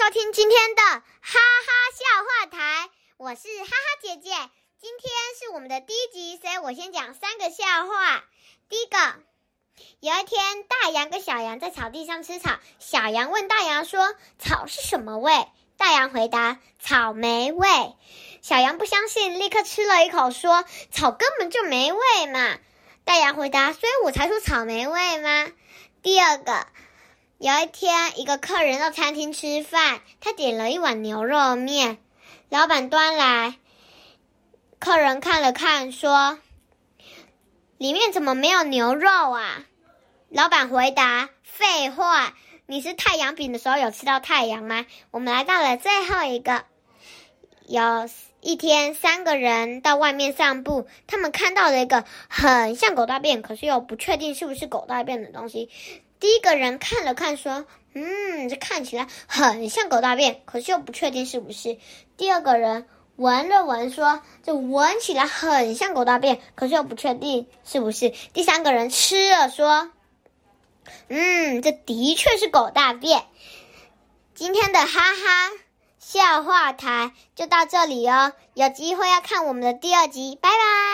收听今天的哈哈笑话台，我是哈哈姐姐。今天是我们的第一集，所以我先讲三个笑话。第一个，有一天，大羊跟小羊在草地上吃草，小羊问大羊说：“草是什么味？”大羊回答：“草莓味。”小羊不相信，立刻吃了一口，说：“草根本就没味嘛。”大羊回答：“所以我才说草莓味吗？”第二个。有一天，一个客人到餐厅吃饭，他点了一碗牛肉面，老板端来，客人看了看，说：“里面怎么没有牛肉啊？”老板回答：“废话，你是太阳饼的时候有吃到太阳吗？”我们来到了最后一个，有一天，三个人到外面散步，他们看到了一个很像狗大便，可是又不确定是不是狗大便的东西。第一个人看了看，说：“嗯，这看起来很像狗大便，可是又不确定是不是。”第二个人闻了闻，说：“这闻起来很像狗大便，可是又不确定是不是。”第三个人吃了，说：“嗯，这的确是狗大便。”今天的哈哈笑话台就到这里哦，有机会要看我们的第二集，拜拜。